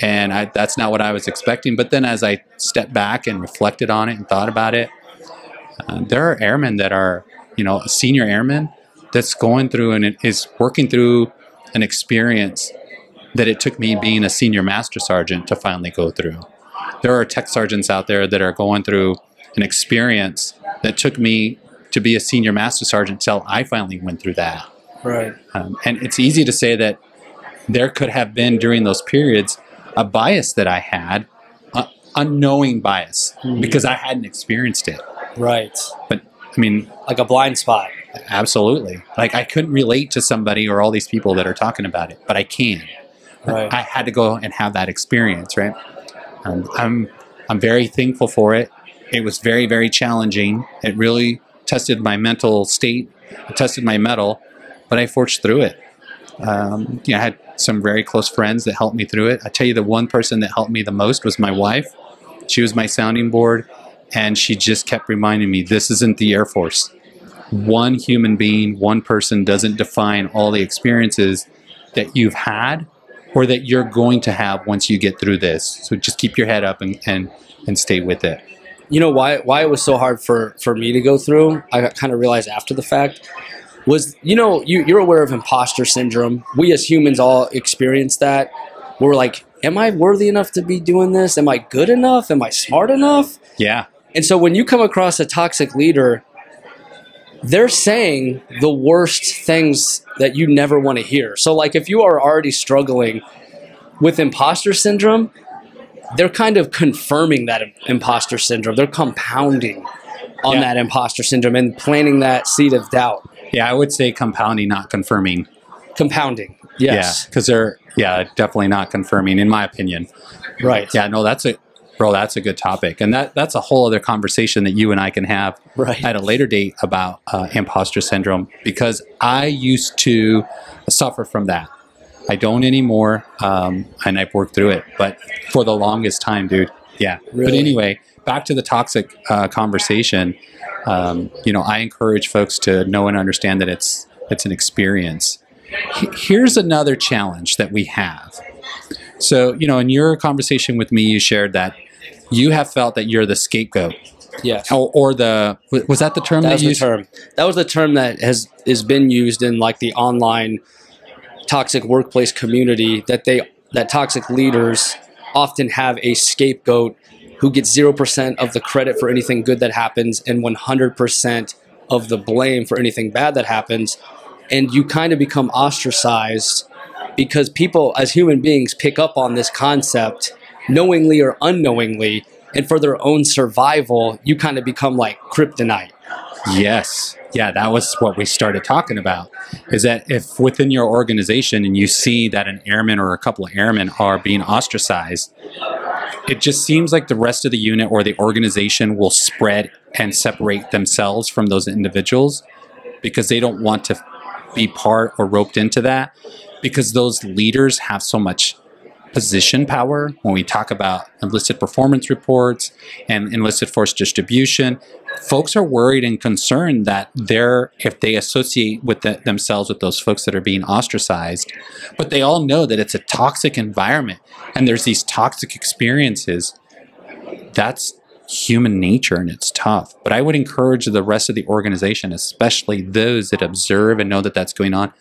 and I, that's not what I was expecting. But then, as I stepped back and reflected on it and thought about it, uh, there are airmen that are, you know, a senior airman that's going through and is working through an experience that it took me being a senior master sergeant to finally go through. There are tech sergeants out there that are going through an experience that took me to be a senior master sergeant till I finally went through that. Right. Um, and it's easy to say that there could have been during those periods a bias that I had, uh, unknowing bias, because I hadn't experienced it. Right. But I mean, Like a blind spot. absolutely. Like I couldn't relate to somebody or all these people that are talking about it, but I can. Right. I had to go and have that experience, right? Um, I'm I'm very thankful for it. It was very very challenging. It really tested my mental state, it tested my mettle, but I forged through it. Um, you know, I had some very close friends that helped me through it. I tell you, the one person that helped me the most was my wife. She was my sounding board, and she just kept reminding me, "This isn't the Air Force. One human being, one person doesn't define all the experiences that you've had or that you're going to have once you get through this. So just keep your head up and, and, and stay with it. you know why why it was so hard for for me to go through i kind of realized after the fact was you know you, you're aware of imposter syndrome we as humans all experience that we're like am i worthy enough to be doing this am i good enough am i smart enough Yeah. And so when you come across a toxic leader they're saying the worst things that you never want to hear so like if you are already struggling with imposter syndrome they're kind of confirming that imposter syndrome. They're compounding on Yeah. that imposter syndrome and planting that seed of doubt. Yeah, I would say compounding, not confirming. Compounding. Yeah, Yes. because they're yeah definitely not confirming, in my opinion. Right. Yeah, no, that's a bro. That's a good topic, and that that's a whole other conversation that you and I can have Right. at a later date about uh, imposter syndrome because I used to suffer from that. I don't anymore, um, and I've worked through it. But for the longest time, dude, yeah. But anyway, back to the toxic uh, conversation. Um, you know, I encourage folks to know and understand that it's it's an experience. He- Here's another challenge that we have. So, you know, in your conversation with me, you shared that you have felt that you're the scapegoat, Yes. or, or the was that the term that that, was the used? term. That was the term that has is been used in like the online toxic workplace community that they that toxic leaders often have a scapegoat who gets 0% of the credit for anything good that happens and 100% of the blame for anything bad that happens and you kind of become ostracized because people as human beings pick up on this concept knowingly or unknowingly and for their own survival you kind of become like kryptonite Yes. Yeah, that was what we started talking about. Is that if within your organization and you see that an airman or a couple of airmen are being ostracized, it just seems like the rest of the unit or the organization will spread and separate themselves from those individuals because they don't want to be part or roped into that because those leaders have so much position power when we talk about enlisted performance reports and enlisted force distribution. Folks are worried and concerned that they're if they associate with the, themselves with those folks that are being ostracized but they all know that it's a toxic environment and there's these toxic experiences. That's human nature and it's tough. But i would encourage the rest of the organization especially those that observe and know that that's going on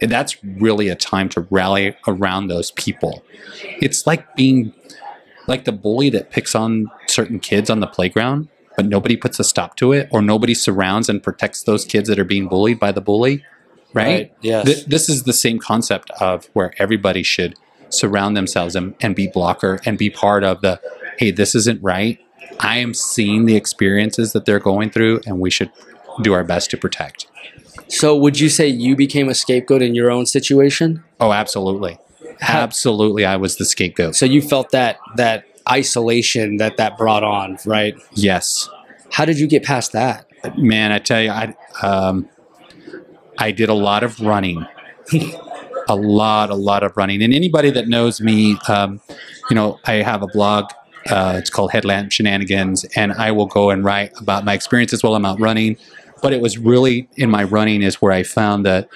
and that's really a time to rally around those people. It's like being like the bully that picks on certain kids on the playground but nobody puts a stop to it or nobody surrounds and protects those kids that are being bullied by the bully right, Yes. Th- this is the same concept of where everybody should surround themselves and, and be blocker and be part of the hey this isn't right. I am seeing the experiences that they're going through and we should do our best to protect So would you say you became a scapegoat in your own situation? oh absolutely absolutely i was the scapegoat So you felt that that isolation that that brought on, right? yes How did you get past that? man, I tell you, I um, I did a lot of running, a lot, a lot of running. And anybody that knows me, um, you know, I have a blog. Uh, it's called Headlamp Shenanigans, and I will go and write about my experiences while I'm out running. But it was really in my running is where I found that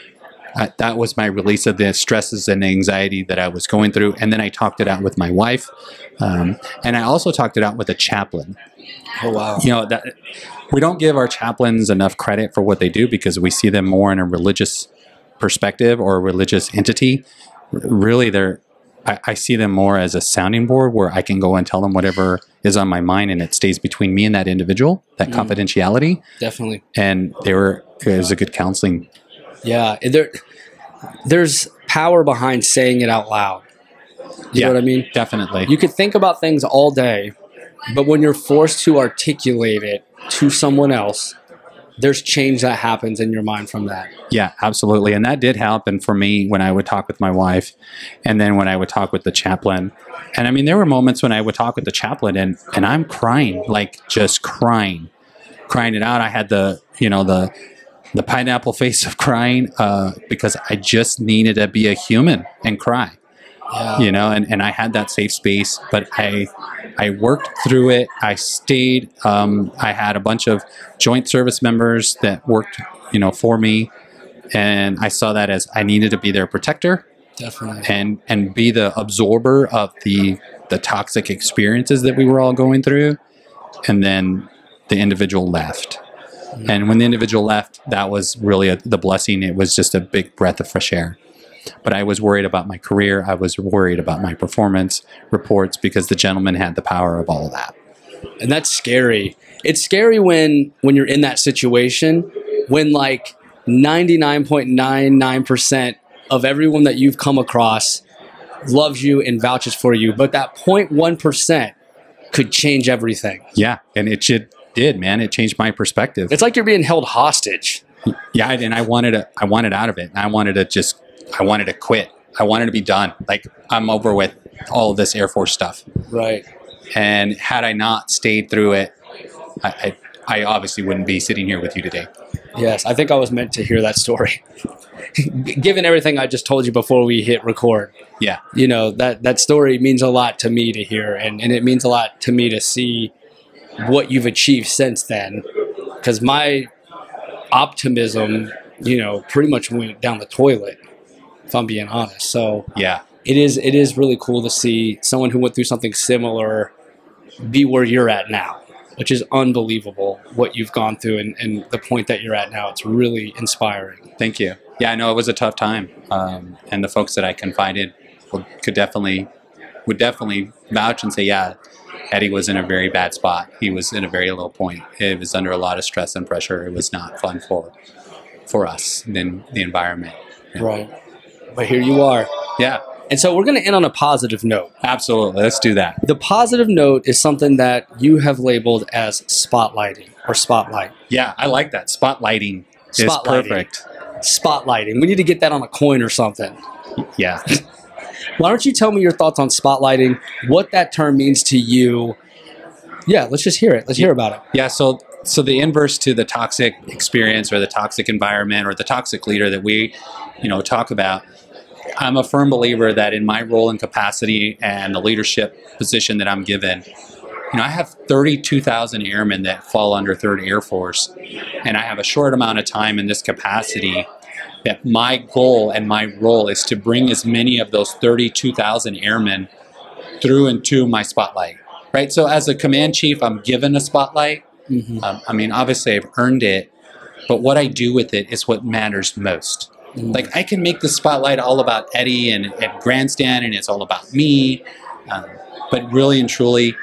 uh, that was my release of the stresses and anxiety that I was going through. And then I talked it out with my wife, um, and I also talked it out with a chaplain. Oh wow. You know that we don't give our chaplains enough credit for what they do because we see them more in a religious perspective or a religious entity. R- Really, they're I, I see them more as a sounding board where I can go and tell them whatever is on my mind, and it stays between me and that individual, that mm. confidentiality. Definitely. And they were it was a good counseling. Yeah. There, there's power behind saying it out loud. You Yeah. know what I mean? Definitely. You could think about things all day, but when you're forced to articulate it to someone else, there's change that happens in your mind from that. Yeah, absolutely. And that did happen for me when I would talk with my wife and then when I would talk with the chaplain. And I mean, there were moments when I would talk with the chaplain and, and I'm crying, like just crying, crying it out. I had the, you know, the, the pineapple face of crying uh, because I just needed to be a human and cry Yeah. you know and, and i had that safe space but i i worked through it. I stayed um, i had a bunch of joint service members that worked you know for me and i saw that as i needed to be their protector Definitely. and and be the absorber of the the toxic experiences that we were all going through and then the individual left. And when the individual left that was really a, the blessing. It was just a big breath of fresh air but i was worried about my career. I was worried about my performance reports because the gentleman had the power of all of that. And that's scary. It's scary when when you're in that situation when like 99.99% of everyone that you've come across loves you and vouches for you but that 0.1% could change everything. Yeah and it should did man. It changed my perspective. It's like you're being held hostage. Yeah and i wanted to i wanted out of it. And i wanted to just i wanted to quit. I wanted to be done. Like i'm over with all of this air force stuff. Right. And had i not stayed through it i i, I obviously wouldn't be sitting here with you today. Yes i think i was meant to hear that story. Given everything i just told you before we hit record yeah. you know that that story means a lot to me to hear and, and it means a lot to me to see what you've achieved since then. Because my optimism you know pretty much went down the toilet if i'm being honest so yeah it is it is really cool to see someone who went through something similar be where you're at now which is unbelievable what you've gone through and, and the point that you're at now it's really inspiring Thank you. Yeah, I know it was a tough time, um, and the folks that I confided would, could definitely would definitely vouch and say, yeah, Eddie was in a very bad spot. He was in a very low point. It was under a lot of stress and pressure. It was not fun for for us in the environment. Right but here you are Yeah, and so we're going to end on a positive note absolutely. Let's do that. The positive note is something that you have labeled as spotlighting or spotlight. Yeah, I like that. Spotlighting is perfect. Spotlighting. We need to get that on a coin or something. Yeah. Why don't you tell me your thoughts on spotlighting, what that term means to you? Yeah, let's just hear it. Let's hear about it. Yeah, so so the inverse to the toxic experience or the toxic environment or the toxic leader that we, you know, talk about. I'm a firm believer that in my role and capacity and the leadership position that I'm given, you know, I have 32,000 airmen that fall under 3rd Air Force, and I have a short amount of time in this capacity. That my goal and my role is to bring as many of those 32,000 airmen through into my spotlight, right? So as a command chief, I'm given a spotlight. Mhm. Um, I mean, obviously, I've earned it, but what I do with it is what matters most. Mhm. Like, I can make the spotlight all about Eddie and, and Grandstand, and it's all about me. Um, but really and truly,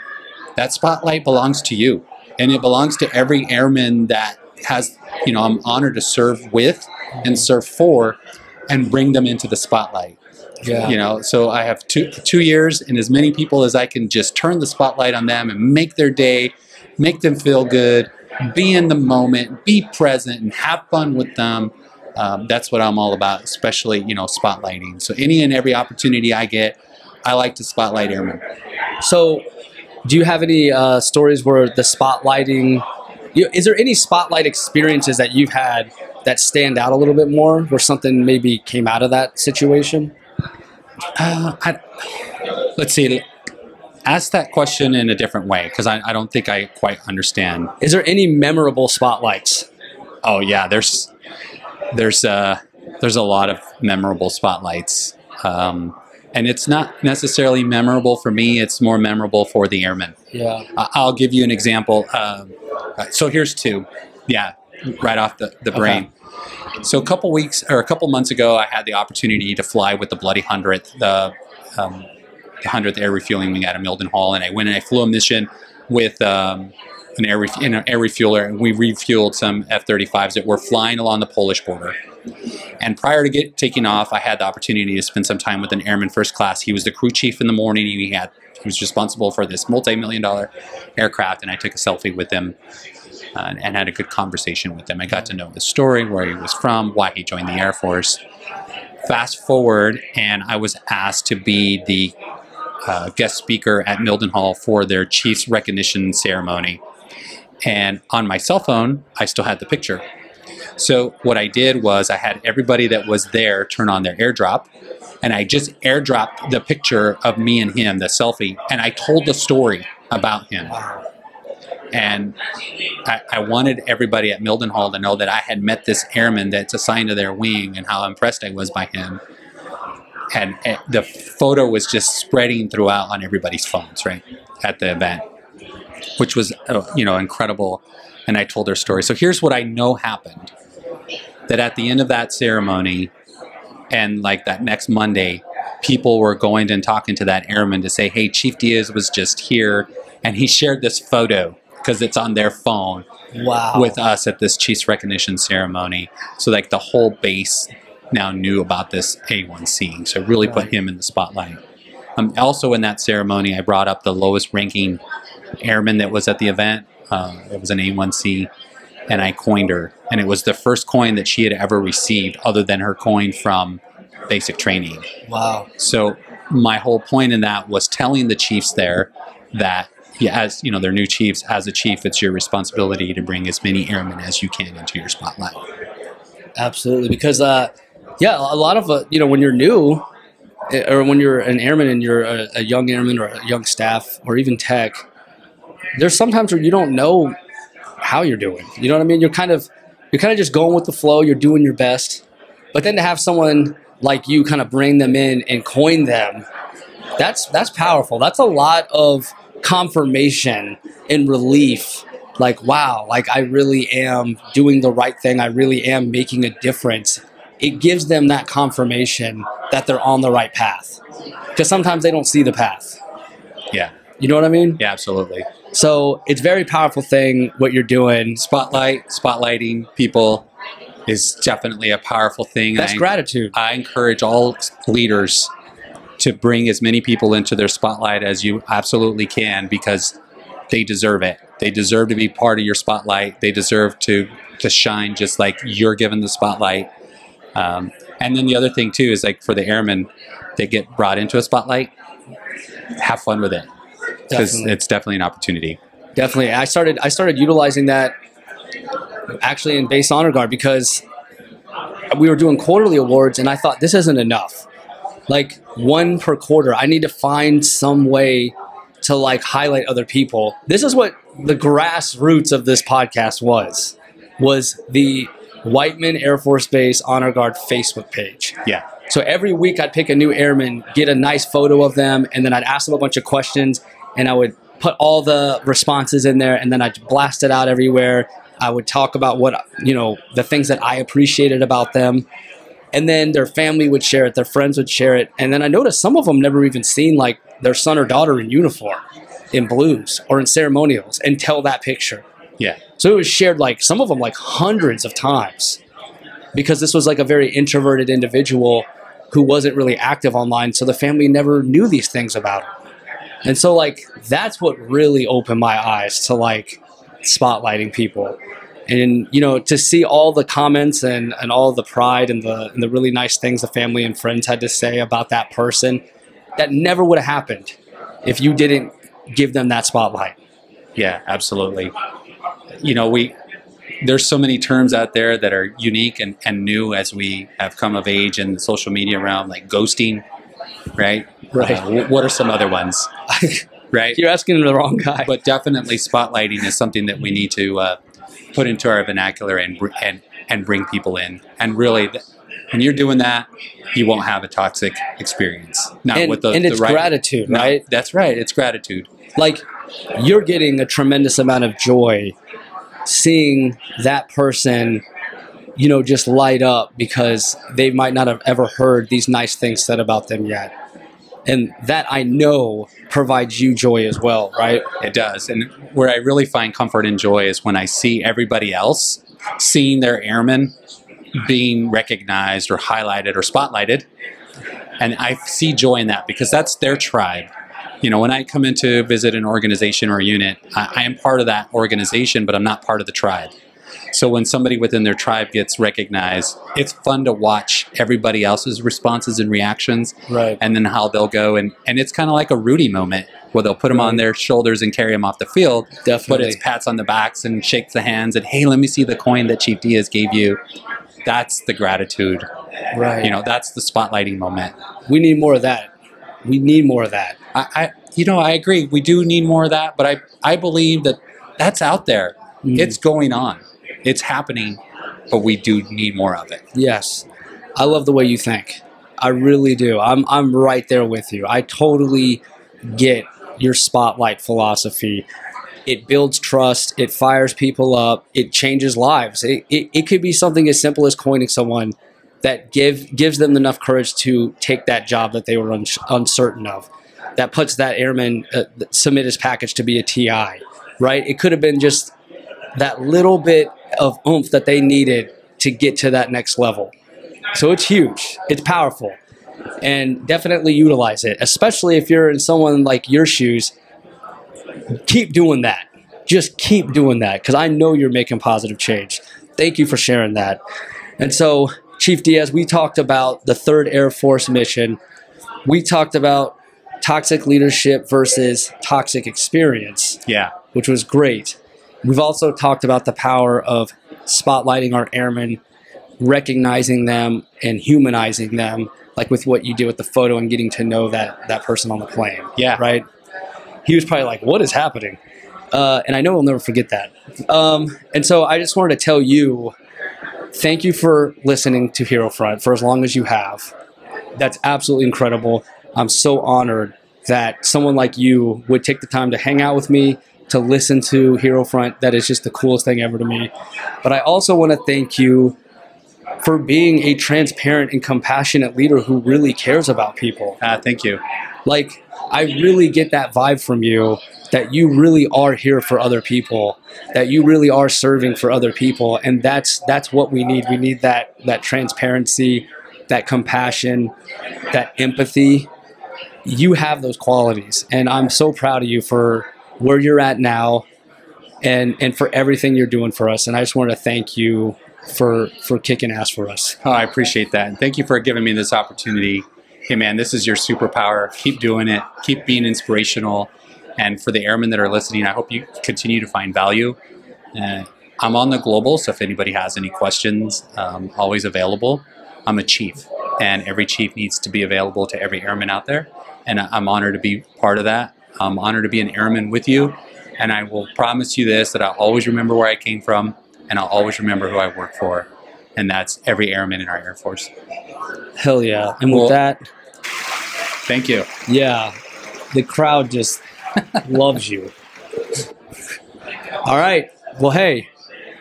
that spotlight belongs to you, and it belongs to every airman that has, you know, I'm honored to serve with and serve for, and bring them into the spotlight Yeah. you know so i have two two years and as many people as i can just turn the spotlight on them and make their day make them feel good be in the moment be present and have fun with them um, that's what i'm all about especially you know spotlighting so any and every opportunity i get i like to spotlight airmen So, do you have any uh, stories where the spotlighting You, is there any spotlight experiences that you've had that stand out a little bit more, where something maybe came out of that situation? Uh, I, let's see. Ask that question in a different way because I, I don't think I quite understand. Is there any memorable spotlights? Oh yeah, there's there's uh there's a lot of memorable spotlights, um, and it's not necessarily memorable for me. It's more memorable for the airmen. Yeah. I'll give you an example. Um, so here's two. Yeah, right off the, the brain. So a couple weeks or a couple months ago, I had the opportunity to fly with the Bloody Hundredth, the um, hundredth air refueling wing out of Mildenhall, and I went and I flew a mission with um, an air in an air refueler, and we refueled some F-35s that were flying along the Polish border. And prior to get taking off, I had the opportunity to spend some time with an airman first class. He was the crew chief in the morning. He had he was responsible for this multi-million dollar aircraft, and I took a selfie with him uh, and had a good conversation with him. I got to know his story, where he was from, why he joined the Air Force. Fast forward, and I was asked to be the uh, guest speaker at Mildenhall for their chief's recognition ceremony. And on my cell phone, I still had the picture. So what I did was I had everybody that was there turn on their airdrop, and I just airdropped the picture of me and him, the selfie, and I told the story about him. And I, I wanted everybody at Mildenhall to know that I had met this airman that's assigned to their wing and how impressed I was by him. And, and the photo was just spreading throughout on everybody's phones, right, at the event, which was, uh, you know, incredible. And I told her story. So here's what I know happened that at the end of that ceremony and like that next Monday, people were going and talking to that airman to say, hey, Chief Diaz was just here and he shared this photo because it's on their phone Wow. with us at this Chiefs recognition ceremony. So like the whole base now knew about this A1C. So it really put him in the spotlight. Um, also in that ceremony, I brought up the lowest ranking airman that was at the event. Uh, it was an A1C, and I coined her. And it was the first coin that she had ever received, other than her coin from basic training. wow. So my whole point in that was telling the chiefs there that yeah, as you know, they're new chiefs. As a chief, it's your responsibility to bring as many airmen as you can into your spotlight. Absolutely, because uh, yeah, a lot of uh, you know when you're new, eh, or when you're an airman and you're a, a young airman or a young staff or even tech, there's sometimes where you don't know how you're doing. You know what I mean? You're kind of you're kind of just going with the flow. You're doing your best, but then to have someone like you kind of bring them in and coin them, that's that's powerful. That's a lot of confirmation and relief like wow like i really am doing the right thing i really am making a difference it gives them that confirmation that they're on the right path because sometimes they don't see the path Yeah, you know what i mean yeah, absolutely. So it's a very powerful thing what you're doing Spotlight, spotlighting people is definitely a powerful thing. that's I, gratitude I encourage all leaders to bring as many people into their spotlight as you absolutely can because they deserve it. They deserve to be part of your spotlight. They deserve to to shine just like you're given the spotlight. Um, and then the other thing too is like for the airmen that get brought into a spotlight, have fun with it because it's definitely an opportunity. Definitely. I started I started utilizing that actually in base honor guard because we were doing quarterly awards and I thought this isn't enough. Like one per quarter. I need to find some way to like highlight other people. This is what the grassroots of this podcast was. Was the Whiteman Air Force Base Honor Guard Facebook page. Yeah, So every week I'd pick a new airman, get a nice photo of them, and then I'd ask them a bunch of questions, and I would put all the responses in there, and then I'd blast it out everywhere. I would talk about what you know, the things that I appreciated about them, and then their family would share it, their friends would share it, and then I noticed some of them never even seen like their son or daughter in uniform, in blues or in ceremonials, until that picture. yeah, So it was shared like some of them like hundreds of times because this was like a very introverted individual who wasn't really active online. So the family never knew these things about him. And so like that's what really opened my eyes to like spotlighting people. And you know, to see all the comments and, and all the pride and the and the really nice things the family and friends had to say about that person, that never would have happened if you didn't give them that spotlight. yeah, absolutely. you know, we there's so many terms out there that are unique and, and new as we have come of age in the social media realm, like ghosting, right? Right. Uh, what are some other ones, right? You're asking the wrong guy. But definitely, spotlighting is something that we need to uh, put into our vernacular and and and bring people in. And really, th- when you're doing that, you won't have a toxic experience. Not and, with the, and the it's right, gratitude, No, right? That's right. It's gratitude. like you're getting a tremendous amount of joy seeing that person you know just light up because they might not have ever heard these nice things said about them yet and that i know provides you joy as well right It does. And where I really find comfort and joy is when I see everybody else seeing their airmen being recognized or highlighted or spotlighted. And I see joy in that because that's their tribe. You know, when I come in to visit an organization or a unit, I, I am part of that organization, but I'm not part of the tribe. So when somebody within their tribe gets recognized, it's fun to watch everybody else's responses and reactions right and then how they'll go and and it's kind of like a Rudy moment where they'll put them on their shoulders and carry them off the field. But definitely it's pats on the backs and shakes the hands and hey, let me see the coin that Chief Diaz gave you. That's the gratitude. right You know, that's the spotlighting moment. we need more of that we need more of that I, I you know, I agree. We do need more of that, but I I believe that that's out there. Mm. It's going on. It's happening, but we do need more of it. Yes. I love the way you think. I really do. I'm I'm right there with you. I totally get your spotlight philosophy. It builds trust, it fires people up, it changes lives. It, it, it could be something as simple as coining someone that give gives them enough courage to take that job that they were uns uncertain of. That puts that airman uh, submit his package to be a TI, right? It could have been just that little bit of oomph that they needed to get to that next level. So it's huge, it's powerful, and definitely utilize it, especially if you're in someone like your shoes. Keep doing that. Just keep doing that because I know you're making positive change. Thank you for sharing that. And so, Chief Diaz, we talked about the 3rd Air Force mission. We talked about toxic leadership versus toxic experience Yeah. which was great. We've also talked about the power of spotlighting our airmen, recognizing them and humanizing them, like with what you do with the photo and getting to know that that person on the plane. Yeah. Right. He was probably like, "What is happening?" Uh, and I know we'll never forget that. Um, and so I just wanted to tell you, thank you for listening to Hero Front for as long as you have. That's absolutely incredible. I'm so honored that someone like you would take the time to hang out with me, to listen to Hero Front. That is just the coolest thing ever to me. But I also want to thank you for being a transparent and compassionate leader who really cares about people. Uh, thank you. Like, I really get that vibe from you that you really are here for other people, that you really are serving for other people, and that's that's what we need. We need that that transparency, that compassion, that empathy. You have those qualities, and I'm so proud of you for where you're at now, and and for everything you're doing for us. And I just want to thank you for for kicking ass for us. Oh, I appreciate that. Thank you for giving me this opportunity. Hey, man, this is your superpower. Keep doing it. Keep being inspirational. And for the airmen that are listening, I hope you continue to find value. Uh, I'm on the global, so if anybody has any questions, um, always available. I'm a chief, and every chief needs to be available to every airman out there. And I'm honored to be part of that. I'm honored to be an airman with you. And I will promise you this that I'll always remember where I came from, and I'll always remember who I work for. And that's every airman in our Air Force. Hell yeah! And with Well- that. Thank you. Yeah, the crowd just loves you. All right. Well, hey,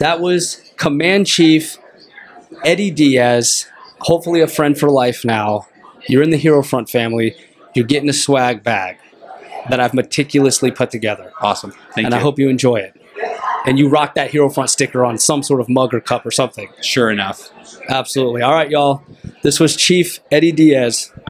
that was Command Chief Eddie Diaz. Hopefully, a friend for life now. You're in the Hero Front family. You're getting a swag bag that I've meticulously put together. Awesome. Thank and you. I hope you enjoy it. And you rock that Hero Front sticker on some sort of mug or cup or something. sure enough. Absolutely. All right, y'all. This was Chief Eddie Diaz.